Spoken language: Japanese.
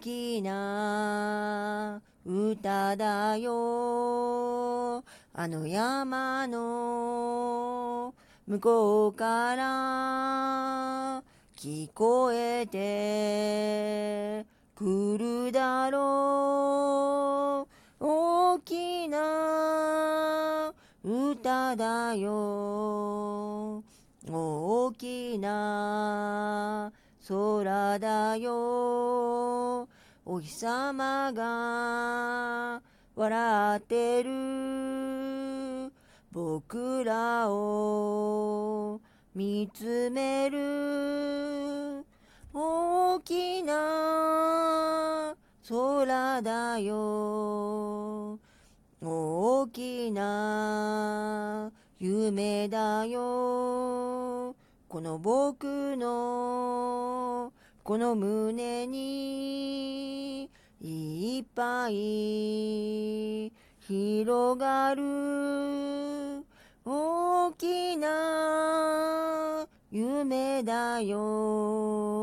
大きな歌だよ。あの山の向こうから聞こえてくるだろう。大きな歌だよ。大きな空だよ。お日様が笑ってる。僕らを見つめる。大きな空だよ。大きな夢だよ。この僕のこの胸にいっぱい広がる大きな夢だよ。